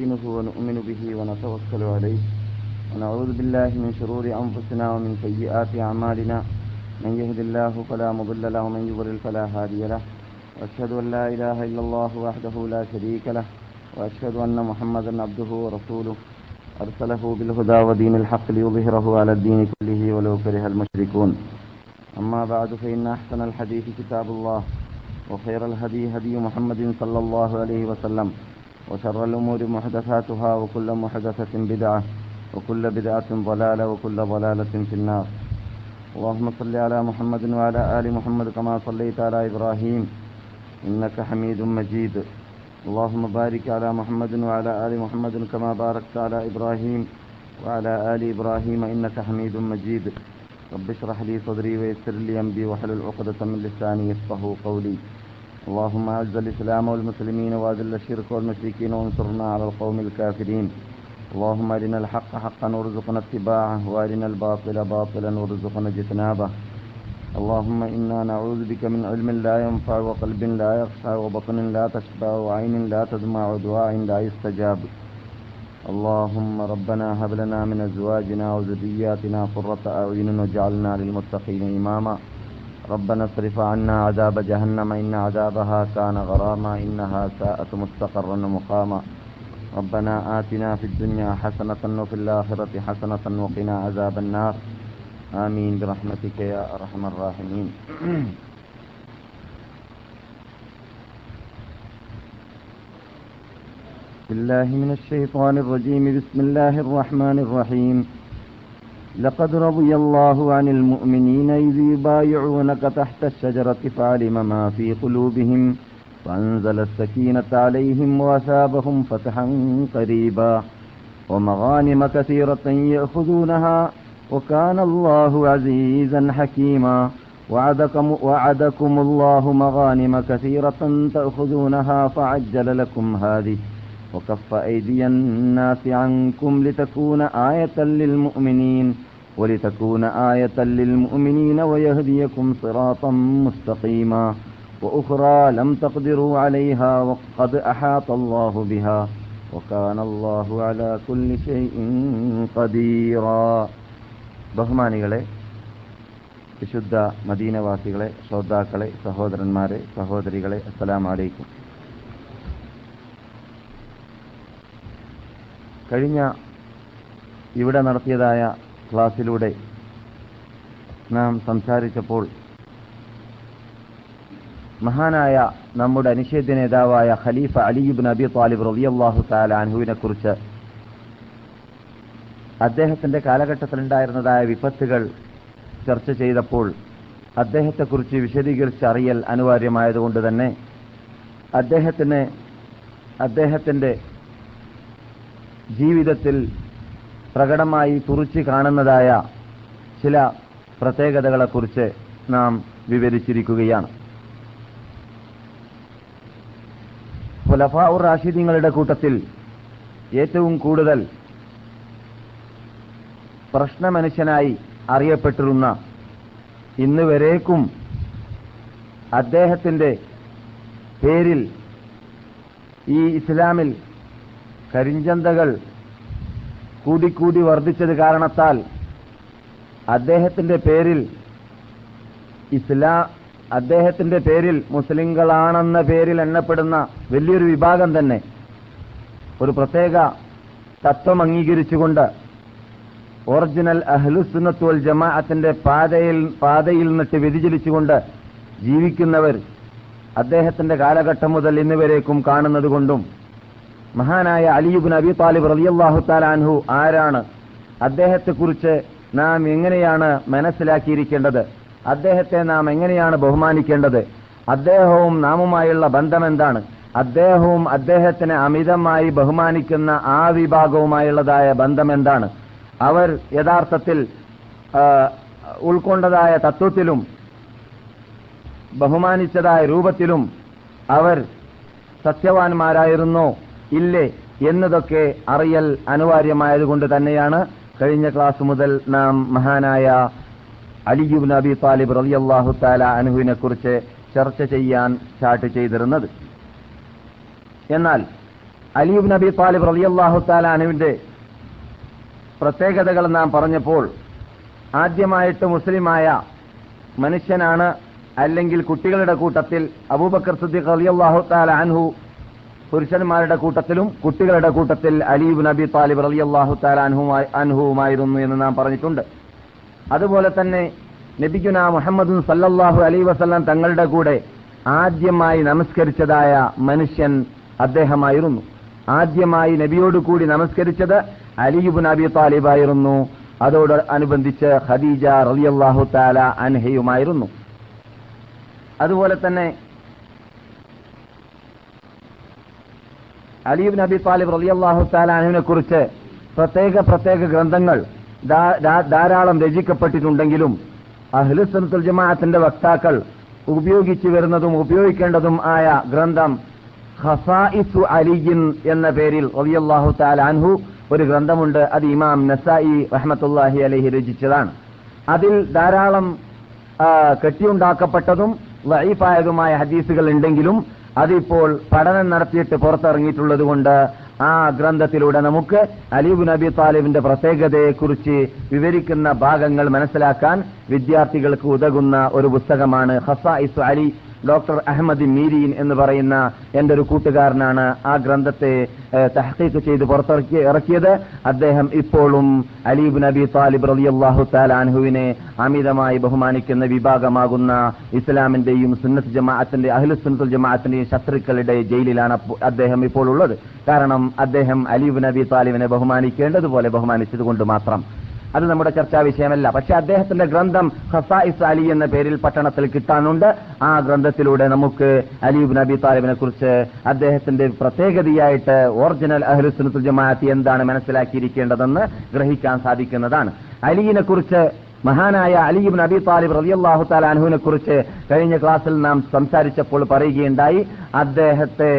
نستعينه ونؤمن به ونتوكل عليه. ونعوذ بالله من شرور أنفسنا ومن سيئات أعمالنا. من يهد الله فلا مضل له ومن يضلل فلا هادي له. وأشهد أن لا إله إلا الله وحده لا شريك له. وأشهد أن محمدا عبده ورسوله. أرسله بالهدى ودين الحق ليظهره على الدين كله ولو كره المشركون. أما بعد فإن أحسن الحديث كتاب الله. وخير الهدي هدي محمد صلى الله عليه وسلم. وشر الأمور محدثاتها وكل محدثة بدعة وكل بدعة ضلالة وكل ضلالة في النار. اللهم صل على محمد وعلى آل محمد كما صليت على إبراهيم إنك حميد مجيد. اللهم بارك على محمد وعلى آل محمد كما باركت على إبراهيم وعلى آل إبراهيم إنك حميد مجيد. رب اشرح لي صدري ويسر لي أمري واحلل عقدة من لساني يفقه قولي. اللهم أعز الإسلام والمسلمين وأذل الشرك والمشركين وانصرنا على القوم الكافرين. اللهم أرنا الحق حقا وارزقنا اتباعه وأرنا الباطل باطلا وارزقنا اجتنابه. اللهم إنا نعوذ بك من علم لا ينفع وقلب لا يخشع وبطن لا تشبع وعين لا تدمع ودعاء لا يستجاب. اللهم ربنا هب لنا من أزواجنا وذرياتنا قرة أعين واجعلنا للمتقين إماما. ربنا اصرف عنا عذاب جهنم إن عذابها كان غراما إنها ساءت مستقرا ومقاما. ربنا آتنا في الدنيا حسنة وفي الآخرة حسنة وقنا عذاب النار. آمين. برحمتك يا أرحم الراحمين. بالله من الشيطان الرجيم. بسم الله الرحمن الرحيم. لقد رضي الله عن المؤمنين إذ يبايعونك تحت الشجرة فعلم ما في قلوبهم فأنزل السكينة عليهم وأثابهم فتحا قريبا ومغانم كثيرة يأخذونها وكان الله عزيزا حكيما وعدكم, وعدكم الله مغانم كثيرة تأخذونها فعجل لكم هذه وكف أيدي الناس عنكم لتكون آية للمؤمنين ولتكون آية للمؤمنين ويهديكم صراطا مستقيما وأخرى لم تقدروا عليها وقد أحاط الله بها وكان الله على كل شيء قديرا ബഹുമാനികളെ വിശുദ്ധ മദീനവാസികളെ ശ്രോതാക്കളെ സഹോദരന്മാരെ സഹോദരികളെ അസ്സലാം കഴിഞ്ഞ ഇവിടെ നടത്തിയതായ ക്ലാസ്സിലൂടെ നാം സംസാരിച്ചപ്പോൾ മഹാനായ നമ്മുടെ അനിഷേധ്യ നേതാവായ ഖലീഫ അലിബിൻ അബി താലിബ് റബിയല്ലാഹു താല അൻഹുവിനെ കുറിച്ച് അദ്ദേഹത്തിന്റെ കാലഘട്ടത്തിലുണ്ടായിരുന്നതായ വിപത്തുകൾ ചർച്ച ചെയ്തപ്പോൾ അദ്ദേഹത്തെക്കുറിച്ച് വിശദീകരിച്ച് അറിയൽ അനിവാര്യമായതുകൊണ്ട് തന്നെ അദ്ദേഹത്തിന് അദ്ദേഹത്തിന്റെ ജീവിതത്തിൽ പ്രകടമായി തുറച്ചു കാണുന്നതായ ചില പ്രത്യേകതകളെക്കുറിച്ച് നാം വിവരിച്ചിരിക്കുകയാണ്. ഫുലഫാവുർ റാഷിദീങ്ങളുടെ കൂട്ടത്തിൽ ഏറ്റവും കൂടുതൽ പ്രശ്നമനുഷ്യനായി അറിയപ്പെട്ടിരുന്ന ഇന്ന് വരേക്കും അദ്ദേഹത്തിന്റെ പേരിൽ ഈ ഇസ്ലാമിൽ കരിഞ്ചന്തകൾ കൂടിക്കൂടി വർദ്ധിച്ചത് കാരണത്താൽ അദ്ദേഹത്തിന്റെ പേരിൽ ഇസ്ലാ അദ്ദേഹത്തിന്റെ പേരിൽ മുസ്ലിങ്ങളാണെന്ന പേരിൽ എണ്ണപ്പെടുന്ന വലിയൊരു വിഭാഗം തന്നെ ഒരു പ്രത്യേക തത്വം അംഗീകരിച്ചുകൊണ്ട് ഒറിജിനൽ അഹ്ലുസുന്നത്തുൽ ജമാഅത്തിന്റെ പാതയിൽ പാതയിൽ നിന്നിട്ട് വ്യതിചലിച്ചുകൊണ്ട് ജീവിക്കുന്നവർ അദ്ദേഹത്തിന്റെ കാലഘട്ടം മുതൽ ഇന്നുവരേക്കും കാണുന്നത് കൊണ്ടും മഹാനായ അലിയുബിൻ അബി താലിബ് റലിയല്ലാഹു താലാൻഹു ആരാണ്? അദ്ദേഹത്തെക്കുറിച്ച് നാം എങ്ങനെയാണ് മനസ്സിലാക്കിയിരിക്കേണ്ടത്? അദ്ദേഹത്തെ നാം എങ്ങനെയാണ് ബഹുമാനിക്കേണ്ടത്? അദ്ദേഹവും നാമുമായുള്ള ബന്ധം എന്താണ് അദ്ദേഹവും അദ്ദേഹത്തിനെ അമിതമായി ബഹുമാനിക്കുന്ന ആ വിഭാഗവുമായുള്ളതായ ബന്ധം എന്താണ് അവർ യഥാർത്ഥത്തിൽ ഉൾക്കൊണ്ടതായ തത്വത്തിലും ബഹുമാനിച്ചതായ രൂപത്തിലും അവർ സത്യവാന്മാരായിരുന്നോ ഇല്ലേ എന്നതൊക്കെ അറിയൽ അനിവാര്യമായതുകൊണ്ട് തന്നെയാണ് കഴിഞ്ഞ ക്ലാസ് മുതൽ നാം മഹാനായ അലിയുബ് നബി താലിബ് റലിയല്ലാഹു താല അനുഹുവിനെ കുറിച്ച് ചർച്ച ചെയ്യാൻ സ്റ്റാർട്ട് ചെയ്തിരുന്നത്. എന്നാൽ അലിയുബ് നബി താലിബ് റലിയല്ലാഹു താല അനുവിന്റെ പ്രത്യേകതകൾ നാം പറഞ്ഞപ്പോൾ ആദ്യമായിട്ട് മുസ്ലിമായ മനുഷ്യനാണ് അല്ലെങ്കിൽ കുട്ടികളുടെ കൂട്ടത്തിൽ അബൂബക്കർ സിദ്ദീഖ് റളിയല്ലാഹു താല അൻഹു പുരുഷന്മാരുടെ കൂട്ടത്തിലും കുട്ടികളുടെ കൂട്ടത്തിൽ അലീബ് നബി താലിബ് റളിയല്ലാഹു താല അൻഹുമായി അൻഹുവുമായിരുന്നു എന്ന് നാം പറഞ്ഞിട്ടുണ്ട്. അതുപോലെ തന്നെ നബിഗുന മുഹമ്മദ് സല്ലല്ലാഹു അലൈ വസല്ലം തങ്ങളുടെ കൂടെ ആദ്യമായി നമസ്കരിച്ചതായ മനുഷ്യൻ അദ്ദേഹമായിരുന്നു. ആദ്യമായി നബിയോട് കൂടി നമസ്കരിച്ചത് അലിയുബ് നബി താലിബായിരുന്നു. അതോട് അനുബന്ധിച്ച് ഖദീജ റളിയല്ലാഹു താല അൻഹയുമായിരുന്നു. അതുപോലെ തന്നെ അലീബ് നബി താലിബ് റലി അള്ളാഹു സാലാനുവിനെ കുറിച്ച് പ്രത്യേക പ്രത്യേക ഗ്രന്ഥങ്ങൾ ധാരാളം രചിക്കപ്പെട്ടിട്ടുണ്ടെങ്കിലും അഹ്ലുസനത്തുൽ ജമാഅത്തിന്റെ വക്താക്കൾ ഉപയോഗിച്ചു വരുന്നതും ഉപയോഗിക്കേണ്ടതും ആയ ഗ്രന്ഥം ഹസായിസു അലിയിൻ എന്ന പേരിൽ റളിയല്ലാഹു തആല അൻഹു ഒരു ഗ്രന്ഥമുണ്ട്. അത് ഇമാം നസായി റഹ്മത്തുള്ളാഹി അലഹി രചിച്ചതാണ്. അതിൽ ധാരാളം കെട്ടിയുണ്ടാക്കപ്പെട്ടതും വൈഫായതുമായ ഹദീസുകൾ ഉണ്ടെങ്കിലും അതിപ്പോൾ പഠനം നടത്തിയിട്ട് പുറത്തിറങ്ങിയിട്ടുള്ളത് കൊണ്ട് ആ ഗ്രന്ഥത്തിലൂടെ നമുക്ക് അലീബ് നബി താലിബിന്റെ പ്രത്യേകതയെക്കുറിച്ച് വിവരിക്കുന്ന ഭാഗങ്ങൾ മനസ്സിലാക്കാൻ വിദ്യാർത്ഥികൾക്ക് ഉതകുന്ന ഒരു പുസ്തകമാണ് ഹസായിസു അലി ഡോക്ടർ അഹമ്മദ് മീരീൻ എന്ന് പറയുന്ന എന്റെ ഒരു കൂട്ടുകാരനാണ് ആ ഗ്രന്ഥത്തെ തഹക്കീക്ക് ചെയ്ത് പുറത്തിറക്കി ഇറക്കിയത്. അദ്ദേഹം ഇപ്പോഴും അലീബ് നബി താലിബ് റളിയല്ലാഹു താലാൻഹുവിനെ അമിതമായി ബഹുമാനിക്കുന്ന വിഭാഗമാകുന്ന ഇസ്ലാമിന്റെയും സുന്നത്ത് ജമാഅത്തിന്റെ അഹ്ലു സുന്നത്തുൽ ജമാഅത്തിന്റെയും ശത്രുക്കളുടെ ജയിലിലാണ് അദ്ദേഹം ഇപ്പോൾ ഉള്ളത്. കാരണം അദ്ദേഹം അലീബ് നബി താലിബിനെ ബഹുമാനിക്കേണ്ടതുപോലെ ബഹുമാനിച്ചതുകൊണ്ട് മാത്രം. അത് നമ്മുടെ ചർച്ചാ വിഷയമല്ല. പക്ഷെ അദ്ദേഹത്തിന്റെ ഗ്രന്ഥം ഹസായിസ് അലി എന്ന പേരിൽ പട്ടണത്തിൽ കിട്ടാനുണ്ട്. ആ ഗ്രന്ഥത്തിലൂടെ നമുക്ക് അലിബ് നബി താലിബിനെ കുറിച്ച് അദ്ദേഹത്തിന്റെ പ്രത്യേകതയായിട്ട് ഒറിജിനൽ അഹ്ലുസുനത്തുൽ ജമാഅത്ത് എന്താണ് മനസ്സിലാക്കിയിരിക്കേണ്ടതെന്ന് ഗ്രഹിക്കാൻ സാധിക്കുന്നതാണ്. അലിയിനെ കുറിച്ച് മഹാനായ അലിബ് നബി താലിബ് റളിയല്ലാഹു താല അൻഹുവിനെ കുറിച്ച് കഴിഞ്ഞ ക്ലാസ്സിൽ നാം സംസാരിച്ചപ്പോൾ പറയുകയുണ്ടായി. അദ്ദേഹത്തെ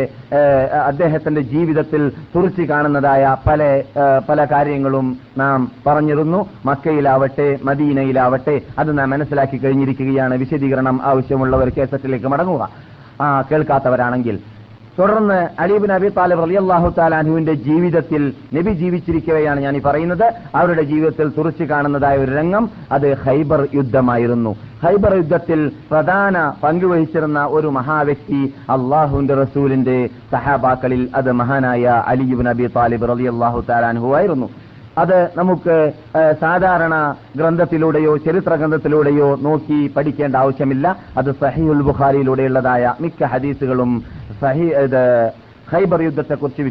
അദ്ദേഹത്തിന്റെ ജീവിതത്തിൽ തുറച്ചു കാണുന്നതായ പല പല കാര്യങ്ങളും നാം പറഞ്ഞിരുന്നു. മക്കയിലാവട്ടെ മദീനയിലാവട്ടെ അത് നാം മനസ്സിലാക്കി കഴിഞ്ഞിരിക്കുകയാണ്. വിശദീകരണം ആവശ്യമുള്ളവർ കേസറ്റിലേക്ക് മടങ്ങുക. കേൾക്കാത്തവരാണെങ്കിൽ തുടർന്ന് അലീബിൻ അബി താലിബ് അലി അള്ളാഹു താലാഹുവിന്റെ ജീവിതത്തിൽ നബി ജീവിച്ചിരിക്കവെയാണ് ഞാൻ ഈ പറയുന്നത്. അവരുടെ ജീവിതത്തിൽ തുറച്ചു കാണുന്നതായ ഒരു രംഗം അത് ഹൈബർ യുദ്ധമായിരുന്നു. ഹൈബർ യുദ്ധത്തിൽ പ്രധാന പങ്കുവഹിച്ചിരുന്ന ഒരു മഹാവ്യക്തി അള്ളാഹുവിന്റെ റസൂലിന്റെ സഹാബാക്കളിൽ അത് മഹാനായ അലിബിൻ അബി താലിബ് റളിയല്ലാഹു താലാൻഹു ആയിരുന്നു. അത് നമുക്ക് സാധാരണ ഗ്രന്ഥത്തിലൂടെയോ ചരിത്ര ഗ്രന്ഥത്തിലൂടെയോ നോക്കി പഠിക്കേണ്ട ആവശ്യമില്ല. അത് സഹിഉൽ ബുഖാരിയിലൂടെയുള്ളതായ മിക്ക ഹദീസുകളും ഖൈബർ യുദ്ധത്തെക്കുറിച്ച്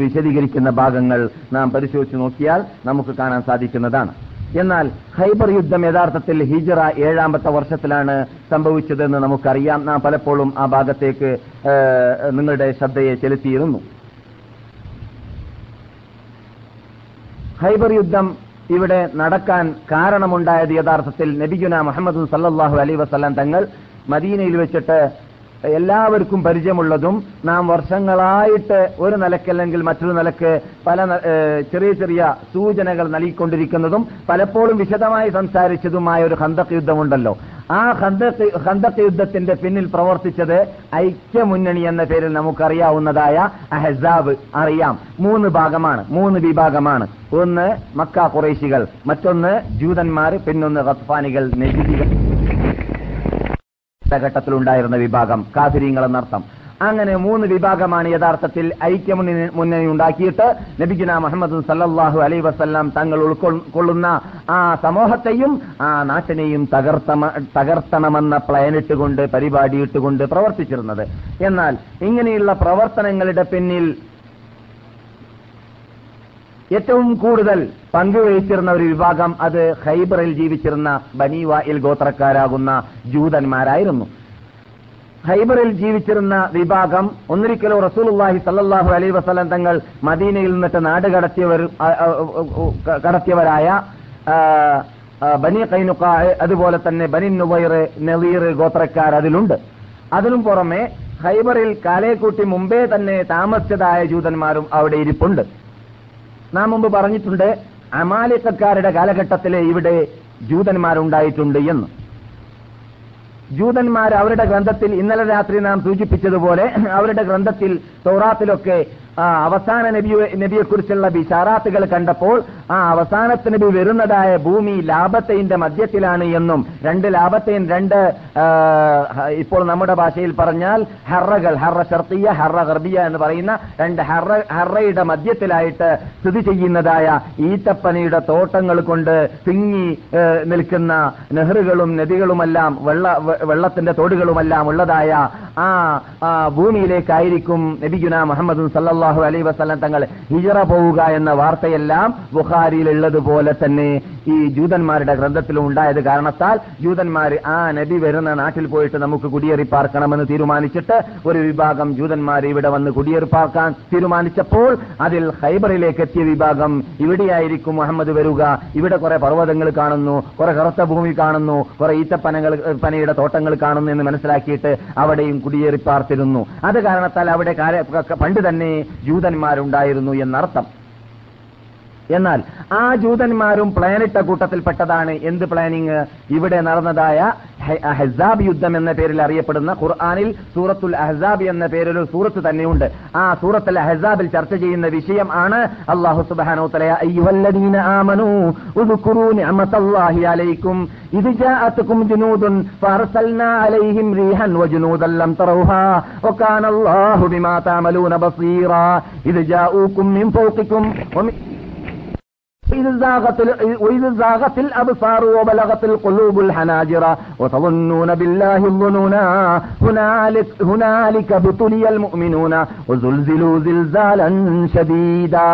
വിശദീകരിക്കുന്ന ഭാഗങ്ങൾ നാം പരിശോധിച്ച് നോക്കിയാൽ നമുക്ക് കാണാൻ സാധിക്കുന്നതാണ്. എന്നാൽ ഖൈബർ യുദ്ധം യഥാർത്ഥത്തിൽ ഹിജറ ഏഴാമത്തെ വർഷത്തിലാണ് സംഭവിച്ചതെന്ന് നമുക്കറിയാം. നാം പലപ്പോഴും ആ ഭാഗത്തേക്ക് നിങ്ങളുടെ ശ്രദ്ധയെ ചെലുത്തിയിരുന്നു. ഹൈബർ യുദ്ധം ഇവിടെ നടക്കാൻ കാരണമുണ്ടായത് യഥാർത്ഥത്തിൽ നബിഗുന മുഹമ്മദ് സല്ലാഹു അലൈ വസ്ലാം തങ്ങൾ മദീനയിൽ വെച്ചിട്ട് എല്ലാവർക്കും പരിചയമുള്ളതും നാം വർഷങ്ങളായിട്ട് ഒരു നിലക്കല്ലെങ്കിൽ മറ്റൊരു നിലയ്ക്ക് പല ചെറിയ ചെറിയ സൂചനകൾ നൽകിക്കൊണ്ടിരിക്കുന്നതും പലപ്പോഴും വിശദമായി സംസാരിച്ചതുമായ ഒരു ഹന്തക് യുദ്ധമുണ്ടല്ലോ. ആ ഹന്തക് ഹന്തക് യുദ്ധത്തിന്റെ പിന്നിൽ പ്രവർത്തിച്ചത് ഐക്യമുന്നണി എന്ന പേരിൽ നമുക്കറിയാവുന്നതായ അഹസാബ് അറിയാം. മൂന്ന് ഭാഗമാണ് മൂന്ന് വിഭാഗമാണ്. ഒന്ന് മക്ക കുറേശികൾ മറ്റൊന്ന് ജൂതന്മാർ പിന്നൊന്ന് റത്ഫാനികൾ നജിദികൾ കാലഘട്ടത്തിലുണ്ടായിരുന്ന വിഭാഗം കാതിരിങ്ങൾ എന്നർത്ഥം. അങ്ങനെ മൂന്ന് വിഭാഗമാണ് യഥാർത്ഥത്തിൽ ഐക്യമുന്നണി മുന്നണി ഉണ്ടാക്കിയിട്ട് നബിഗുന മുഹമ്മദ് സല്ലാഹു അലൈ വസ്ല്ലാം തങ്ങൾ ഉൾക്കൊള്ളുന്ന ആ സമൂഹത്തെയും ആ നാട്ടിനെയും തകർത്തണമെന്ന പ്ലാനിട്ടുകൊണ്ട് പരിപാടിയിട്ടുകൊണ്ട് പ്രവർത്തിച്ചിരുന്നത്. എന്നാൽ ഇങ്ങനെയുള്ള പ്രവർത്തനങ്ങളുടെ പിന്നിൽ ഏറ്റവും കൂടുതൽ പങ്കുവഹിച്ചിരുന്ന ഒരു വിഭാഗം അത് ഹൈബറിൽ ജീവിച്ചിരുന്ന ബനീവായിൽ ഗോത്രക്കാരാകുന്ന ജൂതന്മാരായിരുന്നു. ഹൈബറിൽ ജീവിച്ചിരുന്ന വിഭാഗം ഒന്നിരിക്കലോ റസൂലുള്ളാഹി സല്ലാഹു അലൈ വസ്ലം തങ്ങൾ മദീനയിൽ നിന്നിട്ട് നാട് കടത്തിയവർ കടത്തിയവരായ ബനി കൈനുക്ക അതുപോലെ തന്നെ ബനി നുബൈർ നവീർ ഗോത്രക്കാർ അതിലുണ്ട്. അതിനും പുറമെ ഹൈബറിൽ കാലേക്കൂട്ടി മുമ്പേ തന്നെ താമസിച്ചതായ ജൂതന്മാരും അവിടെ ഇരിപ്പുണ്ട്. നാം മുമ്പ് പറഞ്ഞിട്ടുണ്ട് അമാലിക്കക്കാരുടെ കാലഘട്ടത്തിലെ ഇവിടെ ജൂതന്മാരുണ്ടായിട്ടുണ്ട് എന്ന്. ജൂതന്മാർ അവരുടെ ഗ്രന്ഥത്തിൽ ഇന്നലെ രാത്രി നാം സൂചിപ്പിച്ചതുപോലെ അവരുടെ ഗ്രന്ഥത്തിൽ തൗറാത്തിലൊക്കെ അവസാന നബിയെ നബിയെക്കുറിച്ചുള്ള ബിഷാറാത്തുകൾ കണ്ടപ്പോൾ ആ അവസാനത്തെ നബി വരുന്നതായ ഭൂമി ലാഭത്തെയിന്റെ മധ്യത്തിലാണ് എന്നും രണ്ട് ലാഭത്തെയും രണ്ട് ഇപ്പോൾ നമ്മുടെ ഭാഷയിൽ പറഞ്ഞാൽ ഹറകൾ ഹറ ഷർത്തിയ ഹറ ഗർബിയ എന്ന് പറയുന്ന രണ്ട് ഹറ ഹറയുടെ മധ്യത്തിലായിട്ട് സ്ഥിതി ചെയ്യുന്നതായ ഈത്തപ്പനയുടെ തോട്ടങ്ങൾ കൊണ്ട് തിങ്ങി നിൽക്കുന്ന നെഹ്റുകളും നദികളുമെല്ലാം വെള്ള വെള്ളത്തിന്റെ തോടുകളുമെല്ലാം ഉള്ളതായ ആ ഭൂമിയിലേക്കായിരിക്കും നബിഗുന മുഹമ്മദ് സല്ലാഹു അലൈ വസല്ലം തങ്ങൾ ഹിജറ പോവുക എന്ന വാർത്തയെല്ലാം ബുഖാരിയിൽ ഉള്ളതുപോലെ തന്നെ ഈ ജൂതന്മാരുടെ ഗ്രന്ഥത്തിലും ഉണ്ടായത് കാരണത്താൽ ജൂതന്മാർ ആ നബി വരുന്ന നാട്ടിൽ പോയിട്ട് നമുക്ക് കുടിയേറി പാർക്കണമെന്ന് തീരുമാനിച്ചിട്ട് ഒരു വിഭാഗം ജൂതന്മാർ ഇവിടെ വന്ന് കുടിയേറി പാർക്കാൻ തീരുമാനിച്ചപ്പോൾ അതിൽ ഹൈബറിലേക്ക് എത്തിയ വിഭാഗം ഇവിടെയായിരിക്കും മുഹമ്മദ് വരിക. ഇവിടെ കുറെ പർവതങ്ങൾ കാണുന്നു കുറെ കറുത്ത ഭൂമി കാണുന്നു കുറെ ഈത്തപ്പനകൾ പനയുടെ തോട്ടങ്ങൾ കാണുന്നു എന്ന് മനസ്സിലാക്കിയിട്ട് അവിടെയും കുടിയേറി പാർത്തിരുന്നു. അത് കാരണത്താൽ അവിടെ പണ്ട് തന്നെ ജൂതന്മാരുണ്ടായിരുന്നു എന്നർത്ഥം. എന്നാൽ ആ ജൂതന്മാരും പ്ലാനിട്ട കൂട്ടത്തിൽപ്പെട്ടതാണ്. എന്ത് പ്ലാനിങ് ഇവിടെ നടന്നതായ ഹെ- യുദ്ധം എന്ന പേരിൽ അറിയപ്പെടുന്ന ഖുർആാനിൽ സൂറത്തുൽ അഹസാബ് എന്ന പേരിൽ സൂറത്ത് തന്നെയുണ്ട്. ആ സൂറത്തുൽ അഹസാബിൽ ചർച്ച ചെയ്യുന്ന വിഷയം ആണ് അള്ളാഹു തആല അയ്യുഹല്ലദീന وإذ زاغت ال- وإذ زاغت الأبصار وبلغت القلوب الحناجر وتظنون بالله الظنونا هنالك هنالك ابتلي المؤمنون وزلزلوا زلزالا شديدا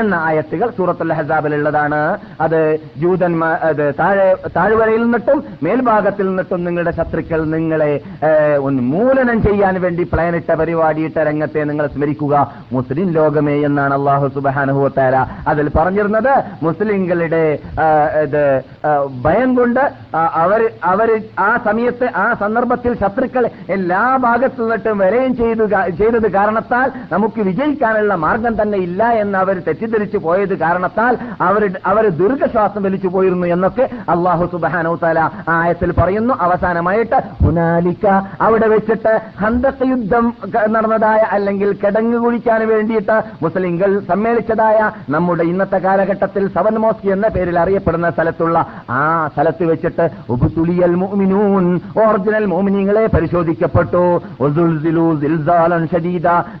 എന്ന ആയത്തുകൾ സൂറത്തുൽ ഹസാബിലുള്ളതാണ് അത് ജൂതന്മാ അത് താഴെ താഴ്വരയിൽ നിന്നിട്ടും മേൽഭാഗത്തിൽ നിന്നിട്ടും നിങ്ങളുടെ ശത്രുക്കൾ നിങ്ങളെ ഏഹ്, ഉന്മൂലനം ചെയ്യാൻ വേണ്ടി പ്ലാനിട്ട പരിപാടിയിട്ട രംഗത്തെ നിങ്ങൾ സ്മരിക്കുക മുസ്ലിം ലോകമേ എന്നാണ് അള്ളാഹു സുബാനുഭവത്താര അതിൽ പറഞ്ഞിരുന്നത് മുസ്ലിങ്ങളുടെ ഇത് ഭയം കൊണ്ട് അവർ അവർ ആ സമയത്ത് ആ സന്ദർഭത്തിൽ ശത്രുക്കൾ എല്ലാ ഭാഗത്തു നിന്നിട്ടും വരെയും ചെയ്തു ചെയ്തത് കാരണത്താൽ നമുക്ക് വിജയിക്കാനുള്ള മാർഗം തന്നെ ഇല്ല എന്ന് അവർ തെറ്റിദ്ധരിച്ചു പോയത് കാരണത്താൽ അവർ അവർ ദീർഘശ്വാസം വലിച്ചു പോയിരുന്നു എന്നൊക്കെ അള്ളാഹു സുബാനോ ആയത്തിൽ പറയുന്നു. അവസാനമായിട്ട് ഹുനാലിക്ക അവിടെ വെച്ചിട്ട് ഹന്തക്ക യുദ്ധം നടന്നതായ അല്ലെങ്കിൽ കിടങ്ങ് കുഴിക്കാൻ വേണ്ടിയിട്ട് മുസ്ലിങ്ങൾ സമ്മേളിച്ചതായ നമ്മുടെ ഇന്നത്തെ കാലഘട്ടത്തിൽ സവൻ മോസ്കി എന്ന പേരിൽ അറിയപ്പെടുന്ന സ്ഥലത്തുള്ള ആ സ്ഥലത്ത് വെച്ചിട്ട് ഉബുസുലിയൽ മോമിനൂൻ ഒറിജിനൽ മോമിനിങ്ങളെ പരിശോധിക്കപ്പെട്ടു.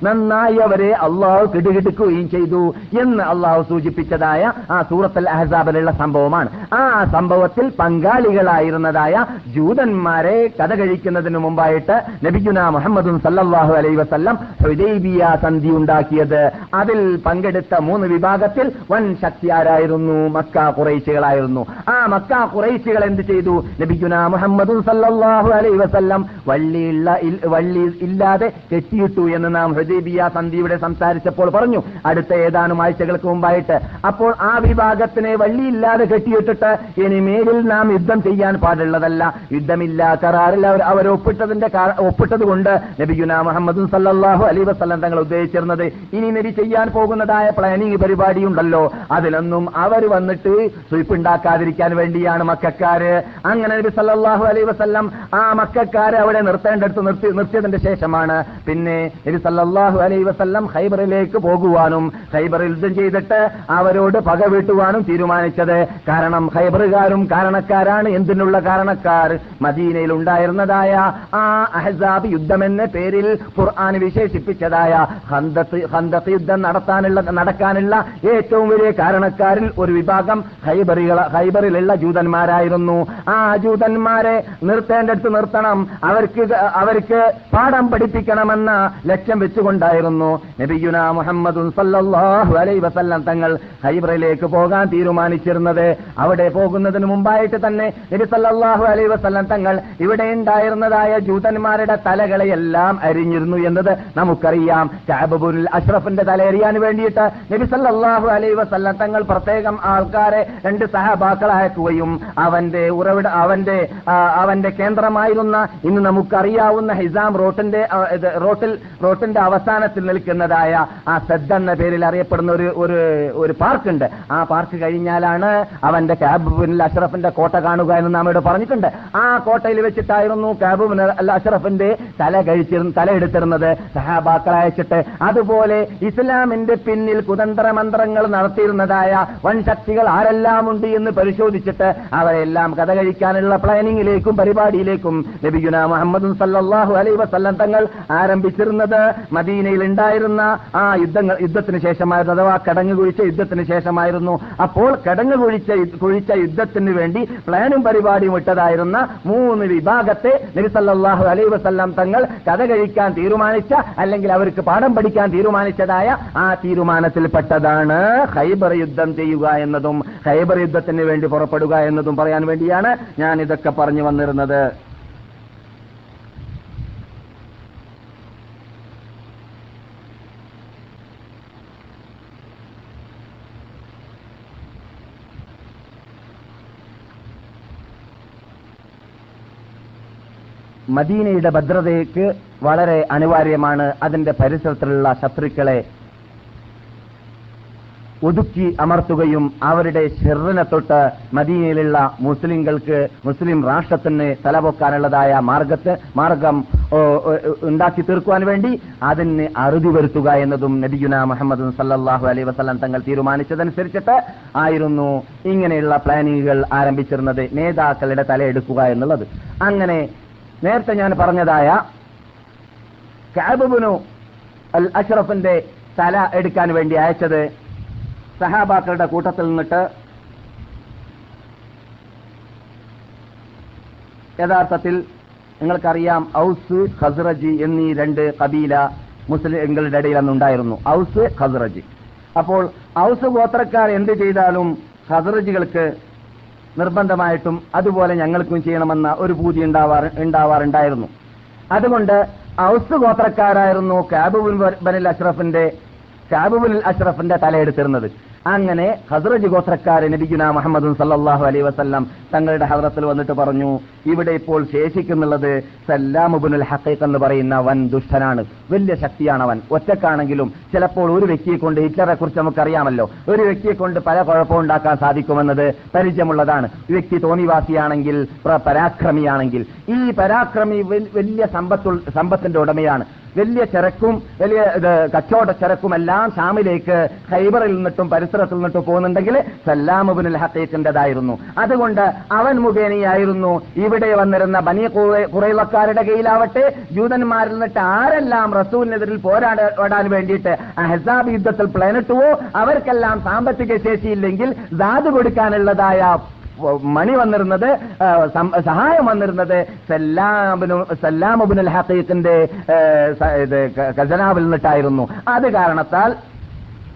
നന്നായി അവരെ അള്ളാഹു കിടുകിടുക്കുകയും ചെയ്തു എന്ന് അള്ളാഹു സൂചിപ്പിച്ചതായ ആ സൂറത്തൽ അഹസാബിലുള്ള സംഭവമാണ്. ആ സംഭവത്തിൽ പങ്കാളികളായിരുന്നതായ ജൂതന്മാരെ കഥ കഴിക്കുന്നതിന് മുമ്പായിട്ട് നബിഗുന മുഹമ്മദും സല്ലാഹു അലൈ വസല്ലം ഹുദൈബിയ സന്ധി ഉണ്ടാക്കിയത്. അതിൽ പങ്കെടുത്ത മൂന്ന് വിഭാഗത്തിൽ വൻ ശക്തി ആരായിരുന്നു മക്ക കുറേശികളായിരുന്നു ആ മക്ക കുറേശികൾ എന്ത് ചെയ്തു? നബിഗുന മുഹമ്മദ് സല്ലാഹു അലൈ വസല്ലം വള്ളിയുള്ള വള്ളി ഇല്ലാതെ കെട്ടിയിട്ടു എന്ന് നാം ഹുദൈബിയ സന്ധിയുടെ സംസാരിച്ചപ്പോൾ പറഞ്ഞു. അടുത്ത ഏതാനും ആഴ്ചകൾക്ക് മുമ്പായിട്ട്. അപ്പോൾ ആ വിഭാഗത്തിനെ വള്ളിയില്ലാതെ കെട്ടിയിട്ടിട്ട് ഇനി മേലിൽ നാം യുദ്ധം ചെയ്യാൻ പാടുള്ളതല്ല. യുദ്ധമില്ല കരാറിൽ അവർ അവർ ഒപ്പിട്ടതിന്റെ ഒപ്പിട്ടത് കൊണ്ട് ലഭിക്കുന്ന മുഹമ്മദ് സല്ലാഹു അലൈ വസല്ലം തങ്ങൾ ഉദ്ദേശിച്ചിരുന്നത് ഇനി നബി ചെയ്യാൻ പോകുന്നതായ പ്ലാനിങ് പരിപാടി ഉണ്ടല്ലോ അതിലൊന്നും അവർ വന്നിട്ട് സുയിപ്പുണ്ടാക്കാതിരിക്കാൻ വേണ്ടിയാണ് മക്കാര്. അങ്ങനെ നബി സല്ലാഹു അലൈ വസ്ല്ലാം ആ മക്കാരെ അവിടെ നിർത്തേണ്ടടുത്ത് നിർത്തി നിർത്തിയതിന്റെ ശേഷമാണ് പിന്നെ നബി സല്ലാഹു അലൈ വസ്ല്ലാം ഹൈബറിലേക്ക് പോകുവാനും ഹൈബറിൽ യുദ്ധം ചെയ്തിട്ട് അവരോട് പക വീട്ടുവാനും തീരുമാനിച്ചത്. കാരണം ഹൈബറുകാരും കാരണക്കാരാണ് എന്തിനുള്ള കാരണക്കാർ? മദീനയിൽ ഉണ്ടായിരുന്നതായ ആ അഹസാബ് യുദ്ധമെന്ന പേരിൽ ഖുർആൻ വിശേഷിപ്പിച്ചതായ ഹന്തത്ത് ഹന്തത്ത് യുദ്ധം നടത്താനുള്ള നടക്കാനുള്ള ഏറ്റവും വലിയ ഒരു വിഭാഗം ഹൈബറികൾ ഹൈബറിലുള്ള ജൂതന്മാരായിരുന്നു. ആ ജൂതന്മാരെ നിർത്തേണ്ടടുത്ത് നിർത്തണം. അവർക്ക് അവർക്ക് പാഠം പഠിപ്പിക്കണമെന്ന ലക്ഷ്യം വെച്ചുകൊണ്ടായിരുന്നു. നബിയുന മുഹമ്മദ് വസല്ലം തങ്ങൾ ഹൈബറിലേക്ക് പോകാൻ തീരുമാനിച്ചിരുന്നത്. അവിടെ പോകുന്നതിന് മുമ്പായിട്ട് തന്നെ നബി സല്ലാഹു അലൈ വസല്ലം തങ്ങൾ ഇവിടെ ഉണ്ടായിരുന്നതായ ജൂതന്മാരുടെ തലകളെയെല്ലാം അരിഞ്ഞിരുന്നു എന്നത് നമുക്കറിയാം. കഅബുൽ അഷ്റഫിന്റെ തല എറിയാൻ വേണ്ടിയിട്ട് നബി സല്ലാഹു അലൈ വസല്ലം തങ്ങൾ പ്രത്യേക പ്രത്യേകം ആൾക്കാരെ രണ്ട് സഹബാക്കളയക്കുകയും അവന്റെ ഉറവിട അവന്റെ അവന്റെ കേന്ദ്രമായിരുന്ന ഇന്ന് നമുക്കറിയാവുന്ന ഹിസാം റോട്ടിന്റെ റോട്ടിൽ റോട്ടിന്റെ അവസാനത്തിൽ നിൽക്കുന്നതായ ആ സെദ് എന്ന പേരിൽ അറിയപ്പെടുന്ന ഒരു ഒരു ഒരു പാർക്കുണ്ട്. ആ പാർക്ക് കഴിഞ്ഞാലാണ് അവന്റെ കാബുബിൻ അഷറഫിന്റെ കോട്ട കാണുക എന്ന് നാം ഇവിടെ പറഞ്ഞിട്ടുണ്ട്. ആ കോട്ടയിൽ വെച്ചിട്ടായിരുന്നു കാബുബിൻ അൽ അഷറഫിന്റെ തല കഴിച്ചിരുന്ന തല എടുത്തിരുന്നത്. സഹബാക്കളയച്ചിട്ട് അതുപോലെ ഇസ്ലാമിന്റെ പിന്നിൽ കുതന്ത്ര മന്ത്രങ്ങൾ നടത്തിയിരുന്നതായ വൻ ശക്തികൾ ആരെല്ലാം ഉണ്ട് എന്ന് പരിശോധിച്ചിട്ട് അവരെല്ലാം കഥ കഴിക്കാനുള്ള പ്ലാനിങ്ങിലേക്കും പരിപാടിയിലേക്കും നബിഗുന മുഹമ്മദ് സല്ലാഹു അലൈ വസല്ലം തങ്ങൾ ആരംഭിച്ചിരുന്നത് മദീനയിൽ ഉണ്ടായിരുന്ന ആ യുദ്ധങ്ങൾ യുദ്ധത്തിന് ശേഷമായിരുന്നു അഥവാ കടങ്ങ് കുഴിച്ച യുദ്ധത്തിന് ശേഷമായിരുന്നു. അപ്പോൾ കടങ്ങ് കുഴിച്ച കുഴിച്ച യുദ്ധത്തിന് വേണ്ടി പ്ലാനും പരിപാടിയും ഇട്ടതായിരുന്ന മൂന്ന് വിഭാഗത്തെ നബി സല്ലല്ലാഹു അലൈ വസല്ലം തങ്ങൾ കഥ കഴിക്കാൻ തീരുമാനിച്ച അല്ലെങ്കിൽ അവർക്ക് പാഠം പഠിക്കാൻ തീരുമാനിച്ചതായ ആ തീരുമാനത്തിൽപ്പെട്ടതാണ് ഹൈബർ യുദ്ധം ചെയ്യുക എന്നതും ഹൈബർ യുദ്ധത്തിന് വേണ്ടി പുറപ്പെടുക എന്നതും പറയാൻ വേണ്ടിയാണ് ഞാൻ ഇതൊക്കെ പറഞ്ഞു വന്നിരുന്നത്. മദീനയുടെ ഭദ്രതയ്ക്ക് വളരെ അനിവാര്യമാണ് അതിന്റെ പരിസരത്തിലുള്ള ശത്രുക്കളെ ഒതുക്കി അമർത്തുകയും അവരുടെ ഷെറിനെ തൊട്ട് മദീനയിലുള്ള മുസ്ലിങ്ങൾക്ക് മുസ്ലിം രാഷ്ട്രത്തിന് തലപൊക്കാനുള്ളതായ മാർഗത്ത് മാർഗം ഉണ്ടാക്കി തീർക്കുവാൻ വേണ്ടി അതിന് അറുതി വരുത്തുക എന്നതും നബിയുന മുഹമ്മദ് സല്ലാഹു അലൈ വസല്ലം തങ്ങൾ തീരുമാനിച്ചതനുസരിച്ചിട്ട് ആയിരുന്നു ഇങ്ങനെയുള്ള പ്ലാനിങ്ങുകൾ ആരംഭിച്ചിരുന്നത് നേതാക്കളുടെ തലയെടുക്കുക എന്നുള്ളത്. അങ്ങനെ നേരത്തെ ഞാൻ പറഞ്ഞതായ കാബുബുനു അൽ അഷ്റഫിന്റെ തല എടുക്കാൻ വേണ്ടി അയച്ചത് സഹാബാക്കളുടെ കൂട്ടത്തിൽ നിന്നിട്ട് യഥാർത്ഥത്തിൽ നിങ്ങൾക്കറിയാം ഔസ് ഖസ്റജി എന്നീ രണ്ട് കബീല മുസ്ലിങ്ങളുടെ ഇടയിൽ അന്നുണ്ടായിരുന്നു ഔസ് ഖസ്റജി. അപ്പോൾ ഔസ് ഗോത്രക്കാർ എന്ത് ചെയ്താലും ഖസ്റജികൾക്ക് നിർബന്ധമായിട്ടും അതുപോലെ ഞങ്ങൾക്കും ചെയ്യണമെന്ന ഒരു പൂതി ഉണ്ടാവാറ് ഉണ്ടാവാറുണ്ടായിരുന്നു. അതുകൊണ്ട് ഔസ് ഗോത്രക്കാരായിരുന്നു കാബുബിൻ ബനിൽ അഷ്റഫിന്റെ കാബുബുൽ അഷ്റഫിന്റെ തലയെടുത്തിരുന്നത് അങ്ങനെ ഹസ്രജ് ഗോത്രക്കാരൻ നബിഗുന മുഹമ്മദ് സല്ലാഹു അലൈ വസ്ല്ലാം തങ്ങളുടെ ഹദ്രത്തിൽ വന്നിട്ട് പറഞ്ഞു ഇവിടെ ഇപ്പോൾ ശേഷിക്കുന്നുള്ളത് സല്ലാമുബുനുൽ ഹഖീഖ് എന്ന് പറയുന്ന വൻ ദുഷ്ടനാണ്. വലിയ ശക്തിയാണ് അവൻ. ഒറ്റക്കാണെങ്കിലും ചിലപ്പോൾ ഒരു വ്യക്തിയെ കൊണ്ട് ഹിറ്റ്ലറെ കുറിച്ച് നമുക്കറിയാമല്ലോ. ഒരു വ്യക്തിയെ കൊണ്ട് പല കുഴപ്പം ഉണ്ടാക്കാൻ സാധിക്കുമെന്നത് പരിചയമുള്ളതാണ്. വ്യക്തി തോന്നിവാസിയാണെങ്കിൽ പരാക്രമിയാണെങ്കിൽ. ഈ പരാക്രമി വലിയ സമ്പത്തു സമ്പത്തിന്റെ ഉടമയാണ്. വലിയ ചരക്കും വലിയ കച്ചവട ചരക്കും എല്ലാം ഷാമിലേക്ക് ഹൈബറിൽ നിന്നിട്ടും പരിസരത്തിൽ നിന്നിട്ടും പോകുന്നുണ്ടെങ്കിൽ സല്ലാമുബിനുൽ ഹക്കീഖിന്റേതായിരുന്നു അതുകൊണ്ട് അവൻ മുഖേനയായിരുന്നു ഇവിടെ വന്നിരുന്ന ബനി കുറേ- കുറേവക്കാരുടെ കയ്യിലാവട്ടെ ജൂതന്മാരിൽ നിന്നിട്ട് ആരെല്ലാം റസൂലിനെതിരിൽ പോരാടാൻ വേണ്ടിയിട്ട് ഹസാബ് യുദ്ധത്തിൽ പ്ലാനിട്ടുവോ? അവർക്കെല്ലാം സാമ്പത്തിക ശേഷിയില്ലെങ്കിൽ ദാത് കൊടുക്കാനുള്ളതായ മണി വന്നിരുന്നത് സഹായം വന്നിരുന്നത് സല്ലാബിനു സല്ലാമുബിനുൽ ഹഖീഖിന്റെ ക- നിന്നിട്ടായിരുന്നു. അത് കാരണത്താൽ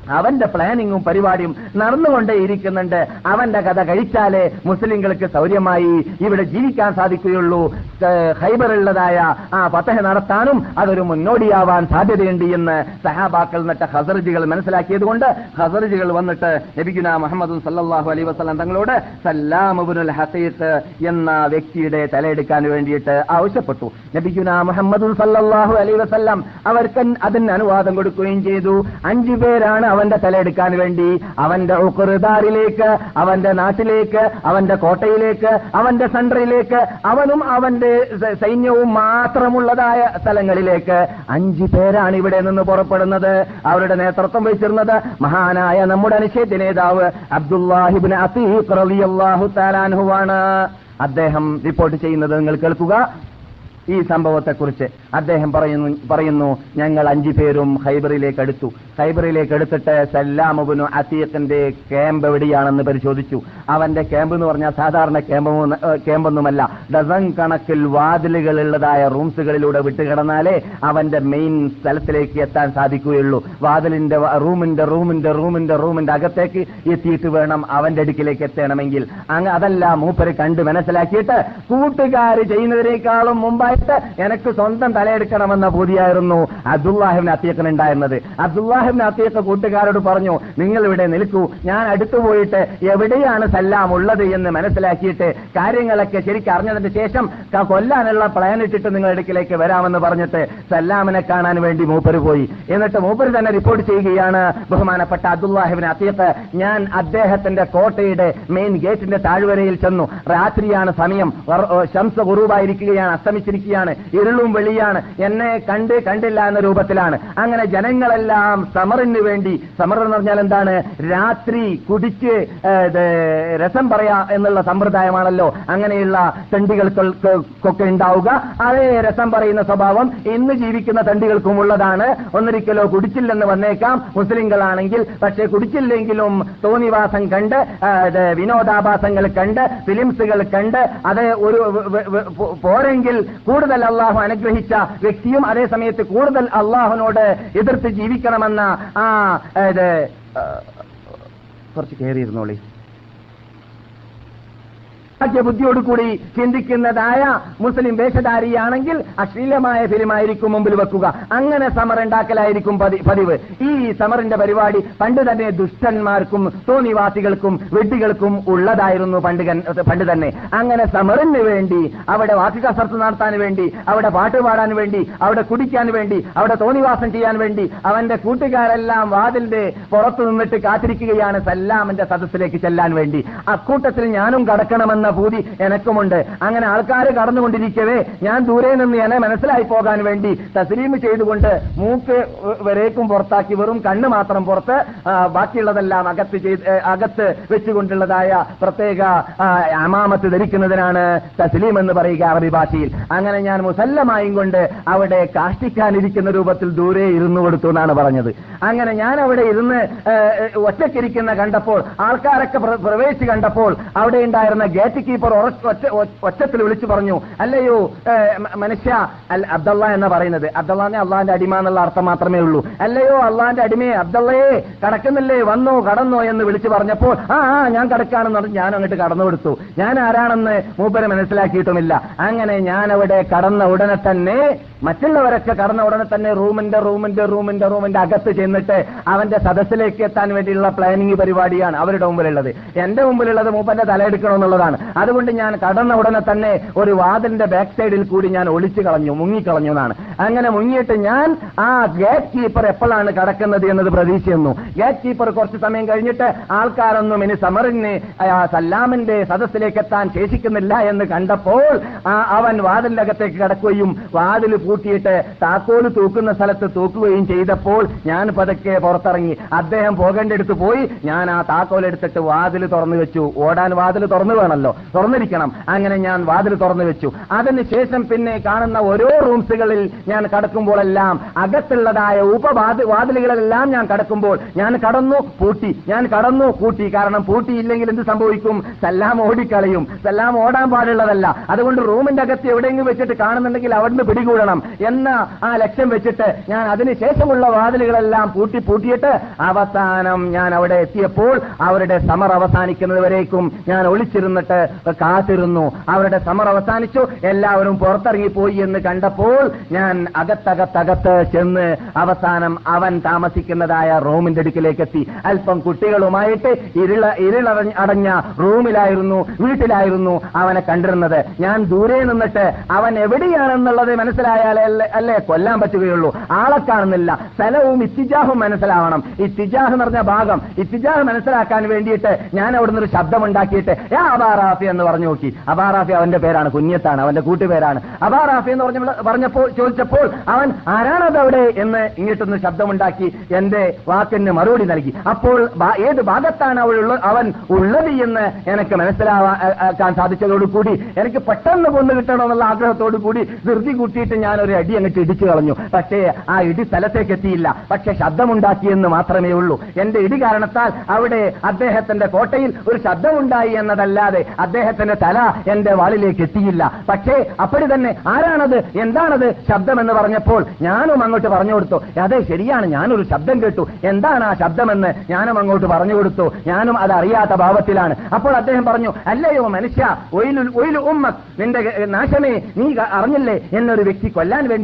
അവന്റെ പ്ലാനിങ്ങും പരിപാടിയും നടന്നുകൊണ്ടേയിരിക്കുന്നുണ്ട് അവന്റെ കഥ കഴിച്ചാലേ മുസ്ലിങ്ങൾക്ക് സൗര്യമായി ഇവിടെ ജീവിക്കാൻ സാധിക്കുകയുള്ളൂ. ഹൈബറുള്ളതായ ആ പത്തഹ നടത്താനും അതൊരു മുന്നോടിയാവാൻ സാധ്യതയുണ്ട് എന്ന് സഹാബാക്കൾ നട്ട ഹസർജികൾ മനസ്സിലാക്കിയതുകൊണ്ട് ഹസർജികൾ വന്നിട്ട് നബിഗുന മുഹമ്മദ് സല്ലാഹു അലൈ വസ്ലാം തങ്ങളോട് സല്ലാമുബുൽ ഹസീത്ത് എന്ന വ്യക്തിയുടെ തലയെടുക്കാൻ വേണ്ടിയിട്ട് ആവശ്യപ്പെട്ടു. നബിഗുന മുഹമ്മദ് സല്ലാഹു അലൈ വസ്ലാം അവർക്ക് അതിന് അനുവാദം കൊടുക്കുകയും ചെയ്തു. അഞ്ചു പേരാണ് അവന്റെ തലയെടുക്കാൻ വേണ്ടി അവന്റെ ഉക്കുറുദാറിലേക്ക് അവന്റെ നാട്ടിലേക്ക് അവന്റെ കോട്ടയിലേക്ക് അവന്റെ സെൻട്രയിലേക്ക് അവനും അവന്റെ സൈന്യവും മാത്രമുള്ളതായ സ്ഥലങ്ങളിലേക്ക് അഞ്ചു പേരാണ് ഇവിടെ നിന്ന് പുറപ്പെടുന്നത്. അവരുടെ നേതൃത്വം വഹിച്ചിരുന്നത് മഹാനായ നമ്മുടെ അനുശേദ്യ നേതാവ് അബ്ദുല്ലാഹിബിൻ അസീഖ് റളിയല്ലാഹു താലാൻഹുവാണ് അദ്ദേഹം റിപ്പോർട്ട് ചെയ്യുന്നത് നിങ്ങൾ കേൾക്കുക. ഈ സംഭവത്തെക്കുറിച്ച് അദ്ദേഹം പറയുന്നു പറയുന്നു ഞങ്ങൾ അഞ്ചു പേരും ഹൈബറിലേക്ക് എടുത്തു ഹൈബറിലേക്ക് എടുത്തിട്ട് സല്ലാമുബിനു അസീഖിന്റെ ക്യാമ്പ് എവിടെയാണെന്ന് പരിശോധിച്ചു. അവന്റെ ക്യാമ്പ് എന്ന് പറഞ്ഞാൽ സാധാരണ ക്യാമ്പ് ക്യാമ്പൊന്നുമല്ല. ഡസൺ കണക്കിൽ വാതിലുകളുള്ളതായ റൂംസുകളിലൂടെ വിട്ടുകിടന്നാലേ അവന്റെ മെയിൻ സ്ഥലത്തിലേക്ക് എത്താൻ സാധിക്കുകയുള്ളൂ. വാതിലിന്റെ റൂമിന്റെ റൂമിന്റെ റൂമിന്റെ റൂമിന്റെ അകത്തേക്ക് എത്തിയിട്ട് വേണം അവന്റെ അടുക്കിലേക്ക് എത്തണമെങ്കിൽ. അങ്ങ് അതല്ല മൂപ്പര് കണ്ട് മനസ്സിലാക്കിയിട്ട് കൂട്ടുകാർ ചെയ്യുന്നതിനേക്കാളും മുമ്പായി കേട്ട് എനിക്ക് സ്വന്തം തലയെടുക്കണമെന്ന ബോധിയായിരുന്നു അബ്ദുല്ലാഹിബിൻ അത്തിയക്കൻ ഉണ്ടായിരുന്നത്. അബ്ദുല്ലാഹിബിൻ അത്തീഖ് കൂട്ടുകാരോട് പറഞ്ഞു നിങ്ങൾ ഇവിടെ നിൽക്കൂ. ഞാൻ അടുത്തു പോയിട്ട് എവിടെയാണ് സല്ലാം ഉള്ളത് എന്ന് മനസ്സിലാക്കിയിട്ട് കാര്യങ്ങളൊക്കെ ശരിക്കും അറിഞ്ഞതിന് ശേഷം കൊല്ലാനുള്ള പ്ലാൻ ഇട്ടിട്ട് നിങ്ങൾ ഇടുക്കിലേക്ക് വരാമെന്ന് പറഞ്ഞിട്ട് സല്ലാമിനെ കാണാൻ വേണ്ടി മൂപ്പര് പോയി. എന്നിട്ട് മൂപ്പര് തന്നെ റിപ്പോർട്ട് ചെയ്യുകയാണ് ബഹുമാനപ്പെട്ട അബ്ദുല്ലാഹിബിൻ അത്തീഖ് ഞാൻ അദ്ദേഹത്തിന്റെ കോട്ടയുടെ മെയിൻ ഗേറ്റിന്റെ താഴ്വരയിൽ ചെന്നു. രാത്രിയാണ് സമയം. ശംസ ഏ, ശംസ അസ്തമിച്ചിരിക്കുകയാണ് ഇരുളും വെളിയാണ് എന്നെ കണ്ട് കണ്ടില്ല എന്ന രൂപത്തിലാണ്. അങ്ങനെ ജനങ്ങളെല്ലാം സമറിന് വേണ്ടി സമർ എന്ന് പറഞ്ഞാൽ എന്താണ്? രാത്രി കുടിച്ച് രസം പറയാ എന്നുള്ള സമ്പ്രദായമാണല്ലോ. അങ്ങനെയുള്ള തണ്ടികൾക്കൊക്കെ ഉണ്ടാവുക. അതേ രസം പറയുന്ന സ്വഭാവം ഇന്ന് ജീവിക്കുന്ന തണ്ടികൾക്കും ഉള്ളതാണ്. ഒന്നൊരിക്കലോ കുടിച്ചില്ലെന്ന് വന്നേക്കാം. മുസ്ലിങ്ങളാണെങ്കിൽ പക്ഷെ കുടിച്ചില്ലെങ്കിലും തോന്നിവാസം കണ്ട് വിനോദാഭാസങ്ങൾ കണ്ട് ഫിലിംസുകൾ കണ്ട് അത് ഒരു പോരെങ്കിൽ കൂടുതൽ അള്ളാഹു അനുഗ്രഹിച്ച വ്യക്തിയും അതേ സമയത്ത് കൂടുതൽ അള്ളാഹുനോട് എതിർത്ത് ജീവിക്കണമെന്ന ആ കുറച്ച് കയറിയിരുന്നോളി. ബുദ്ധിയോടുകൂടി ചിന്തിക്കുന്നതായ മുസ്ലിം വേഷധാരിയാണെങ്കിൽ അശ്ലീലമായ ഫിലിമായിരിക്കും മുമ്പിൽ വെക്കുക. അങ്ങനെ സമർ ഉണ്ടാക്കലായിരിക്കും പതിവ്. ഈ സമറിന്റെ പരിപാടി പണ്ട് തന്നെ ദുഷ്ടന്മാർക്കും തോന്നിവാസികൾക്കും വെട്ടികൾക്കും ഉള്ളതായിരുന്നു പണ്ട് പണ്ട് തന്നെ. അങ്ങനെ സമറിന് വേണ്ടി അവിടെ വാക്ക് കസർത്ത് നടത്താൻ വേണ്ടി അവിടെ പാട്ട് പാടാൻ വേണ്ടി അവിടെ കുടിക്കാൻ വേണ്ടി അവിടെ തോന്നിവാസം ചെയ്യാൻ വേണ്ടി അവന്റെ കൂട്ടുകാരെല്ലാം വാതിലിന്റെ പുറത്തു നിന്നിട്ട് കാത്തിരിക്കുകയാണ് സല്ലാമിന്റെ സദസ്സിലേക്ക് ചെല്ലാൻ വേണ്ടി. അക്കൂട്ടത്തിൽ ഞാനും കടക്കണമെന്ന പൂതി എനക്കുമുണ്ട്. അങ്ങനെ ആൾക്കാർ കടന്നുകൊണ്ടിരിക്കവേ ഞാൻ ദൂരെ നിന്ന് എന്നെ മനസ്സിലായി പോകാൻ വേണ്ടി തസ്ലീം ചെയ്തുകൊണ്ട് മൂക്ക് വരേക്കും പുറത്താക്കി വെറും കണ്ണ് മാത്രം പുറത്ത് ബാക്കിയുള്ളതെല്ലാം അകത്ത് ചെയ്ത് അകത്ത് വെച്ചുകൊണ്ടുള്ളതായ പ്രത്യേക അമാമത്ത് ധരിക്കുന്നതിനാണ് തസ്ലീം എന്ന് പറയുക അറബി ഭാഷയിൽ. അങ്ങനെ ഞാൻ മുസല്ലമായും കൊണ്ട് അവിടെ കാഷ്ടിക്കാനിരിക്കുന്ന രൂപത്തിൽ ദൂരെ ഇരുന്നു കൊടുത്തു എന്നാണ് പറഞ്ഞത്. അങ്ങനെ ഞാൻ അവിടെ ഇരുന്ന് ഒറ്റക്കിരിക്കുന്ന കണ്ടപ്പോൾ ആൾക്കാരൊക്കെ പ്ര- പ്രവേശിച്ച് കണ്ടപ്പോൾ അവിടെ ഉണ്ടായിരുന്ന ഗേറ്റ് കീപ്പർ ഒറ്റത്തിൽ വിളിച്ചു പറഞ്ഞു അല്ലയോ മനുഷ്യ അബ്ദുള്ള എന്ന് പറയുന്നത്. അബ്ദുള്ളാനെ അള്ളാന്റെ അടിമ എന്നുള്ള അർത്ഥം മാത്രമേ ഉള്ളൂ. അല്ലയോ അള്ളാന്റെ അടിമയെ അബ്ദുള്ളയെ കടക്കുന്നില്ലേ വന്നോ കടന്നോ എന്ന് വിളിച്ചു പറഞ്ഞപ്പോൾ ആ ആ ഞാൻ കടക്കാണെന്ന് പറഞ്ഞ് ഞാൻ അങ്ങോട്ട് കടന്നു കൊടുത്തു. ഞാൻ ആരാണെന്ന് മൂപ്പര് മനസ്സിലാക്കിയിട്ടുമില്ല. അങ്ങനെ ഞാൻ അവിടെ കടന്ന ഉടനെ തന്നെ മറ്റുള്ളവരൊക്കെ കടന്ന ഉടനെ തന്നെ റൂമിന്റെ റൂമിന്റെ റൂമിന്റെ റൂമിന്റെ അകത്ത് ചെന്നിട്ട് അവന്റെ സദസ്സിലേക്ക് എത്താൻ വേണ്ടിയുള്ള പ്ലാനിങ് പരിപാടിയാണ് അവരുടെ മുമ്പിലുള്ളത്. എന്റെ മുമ്പിലുള്ളത് മൂപ്പന്റെ തലയെടുക്കണമെന്നുള്ളതാണ് അതുകൊണ്ട് ഞാൻ കടന്ന ഉടനെ തന്നെ ഒരു വാതിലിന്റെ ബാക്ക് സൈഡിൽ കൂടി ഞാൻ ഒളിച്ചു കളഞ്ഞു മുങ്ങിക്കളഞ്ഞു എന്നാണ്. അങ്ങനെ മുങ്ങിയിട്ട് ഞാൻ ആ ഗേറ്റ് കീപ്പർ എപ്പോഴാണ് കടക്കുന്നത് എന്നത് പ്രതീക്ഷിക്കുന്നു. ഗേറ്റ് കീപ്പർ കുറച്ച് സമയം കഴിഞ്ഞിട്ട് ആൾക്കാരൊന്നും ഇനി സമറിന് സല്ലാമിന്റെ സദസ്സിലേക്ക് എത്താൻ ശേഷിക്കുന്നില്ല എന്ന് കണ്ടപ്പോൾ അവൻ വാതിലിന്റെ അകത്തേക്ക് കടക്കുകയും വാതിൽ പൂട്ടിയിട്ട് താക്കോൽ തൂക്കുന്ന സ്ഥലത്ത് തൂക്കുകയും ചെയ്തപ്പോൾ ഞാൻ പതുക്കെ പുറത്തിറങ്ങി. അദ്ദേഹം പോകേണ്ടടുത്ത് പോയി ഞാൻ ആ താക്കോൽ എടുത്തിട്ട് വാതിൽ തുറന്നു വെച്ചു. ഓടാൻ വാതിൽ തുറന്നു വേണമല്ലോ. തുറന്നിരിക്കണം. അങ്ങനെ ഞാൻ വാതിൽ തുറന്നു വെച്ചു. അതിനുശേഷം പിന്നെ കാണുന്ന ഓരോ റൂംസുകളിൽ ഞാൻ കടക്കുമ്പോഴെല്ലാം അകത്തുള്ളതായ ഉപവാതി വാതിലുകളെല്ലാം ഞാൻ കടക്കുമ്പോൾ ഞാൻ കടന്നു പൂട്ടി. ഞാൻ കടന്നു പൂട്ടി. കാരണം പൂട്ടിയില്ലെങ്കിൽ എന്ത് സംഭവിക്കും? സല്ലാം ഓടിക്കളയും. സല്ലാം ഓടാൻ പാടുള്ളതല്ല. അതുകൊണ്ട് റൂമിന്റെ അകത്ത് എവിടെയെങ്കിലും വെച്ചിട്ട് കാണുന്നുണ്ടെങ്കിൽ അവിടുന്ന് പിടികൂടണം എന്ന ആ ലക്ഷ്യം വെച്ചിട്ട് ഞാൻ അതിനുശേഷമുള്ള വാതിലുകളെല്ലാം പൂട്ടി പൂട്ടിയിട്ട് അവസാനം ഞാൻ അവിടെ എത്തിയപ്പോൾ അവരുടെ സമർ അവസാനിക്കുന്നതുവരേക്കും ഞാൻ ഒളിച്ചിരുന്നിട്ട് കാത്തിരുന്നു. അവരുടെ സമർ അവസാനിച്ചു. എല്ലാവരും പുറത്തിറങ്ങിപ്പോയി എന്ന് കണ്ടപ്പോൾ ഞാൻ അകത്തകത്തകത്ത് ചെന്ന് അവസാനം അവൻ താമസിക്കുന്നതായ റൂമിന്റെ അടുക്കിലേക്ക് എത്തി. അല്പം കുട്ടികളുമായിട്ട് ഇരുള ഇരുളടഞ്ഞ റൂമിലായിരുന്നു വീട്ടിലായിരുന്നു അവനെ കണ്ടിരുന്നത്. ഞാൻ ദൂരെ നിന്നിട്ട് അവൻ എവിടെയാണെന്നുള്ളത് മനസ്സിലായാലേ അല്ലേ- കൊല്ലാൻ പറ്റുകയുള്ളൂ. ആളെ കാണുന്നില്ല. സ്ഥലവും ഇത്തിജാഹും മനസ്സിലാവണം. ഇത്തിജാഹ് എന്ന് പറഞ്ഞ ഭാഗം. ഇത്തിജാഹ് മനസ്സിലാക്കാൻ വേണ്ടിയിട്ട് ഞാൻ അവിടുന്ന് ഒരു ശബ്ദം ഉണ്ടാക്കിയിട്ട് യാ അബാറാഫി എന്ന് പറഞ്ഞു നോക്കി. അബാറാഫി അവന്റെ പേരാണ് കുഞ്ഞത്താണ് അവന്റെ കൂട്ടുപേരാണ്. അബാറാഫി എന്ന് പറഞ്ഞ പറഞ്ഞപ്പോൾ ചോദിച്ചപ്പോൾ അവൻ ആരാണത് അവിടെ? എന്ന് ഇങ്ങോട്ടൊന്ന് ശബ്ദമുണ്ടാക്കി എന്റെ വാക്കിന് മറുപടി നൽകി. അപ്പോൾ ഏത് ഭാഗത്താണ് അവൻ ഉള്ളത് എന്ന് എനിക്ക് മനസ്സിലാക്കാൻ സാധിച്ചതോടുകൂടി എനിക്ക് പെട്ടെന്ന് കൊന്നു കിട്ടണമെന്നുള്ള ആഗ്രഹത്തോടു കൂടി ധൃതി കൂട്ടിയിട്ട് ഞാൻ ഒരു അടി അങ്ങോട്ട് ഇടിച്ചു കളഞ്ഞു. പക്ഷേ ആ ഇടി സ്ഥലത്തേക്ക് എത്തിയില്ല. പക്ഷെ ശബ്ദമുണ്ടാക്കിയെന്ന് മാത്രമേ ഉള്ളൂ. എന്റെ ഇടി കാരണത്താൽ അവിടെ അദ്ദേഹത്തിന്റെ കോട്ടയിൽ ഒരു ശബ്ദമുണ്ടായി എന്നതല്ലാതെ അദ്ദേഹത്തിന്റെ തല എന്റെ വാളിലേക്ക് എത്തിയില്ല. പക്ഷേ അപ്പടി തന്നെ ആരാണത്? എന്താണത്? ശബ്ദമെന്ന് പറഞ്ഞപ്പോൾ ഞാനും അങ്ങോട്ട് പറഞ്ഞു കൊടുത്തു. അതെ ശരിയാണ് ഞാനൊരു ശബ്ദം കേട്ടു. എന്താണ് ആ ശബ്ദമെന്ന് ഞാനും അങ്ങോട്ട് പറഞ്ഞു കൊടുത്തു. ഞാനും അത് അറിയാത്ത ഭാവത്തിലാണ്. അപ്പോൾ അദ്ദേഹം പറഞ്ഞു അല്ലയോ മനുഷ്യ ഒയിലു ഒയിലു ഉമ്മ നിന്റെ നാശമേ നീ അറിഞ്ഞില്ലേ? എന്നൊരു വ്യക്തി കൊല്ലാൻ വേണ്ടി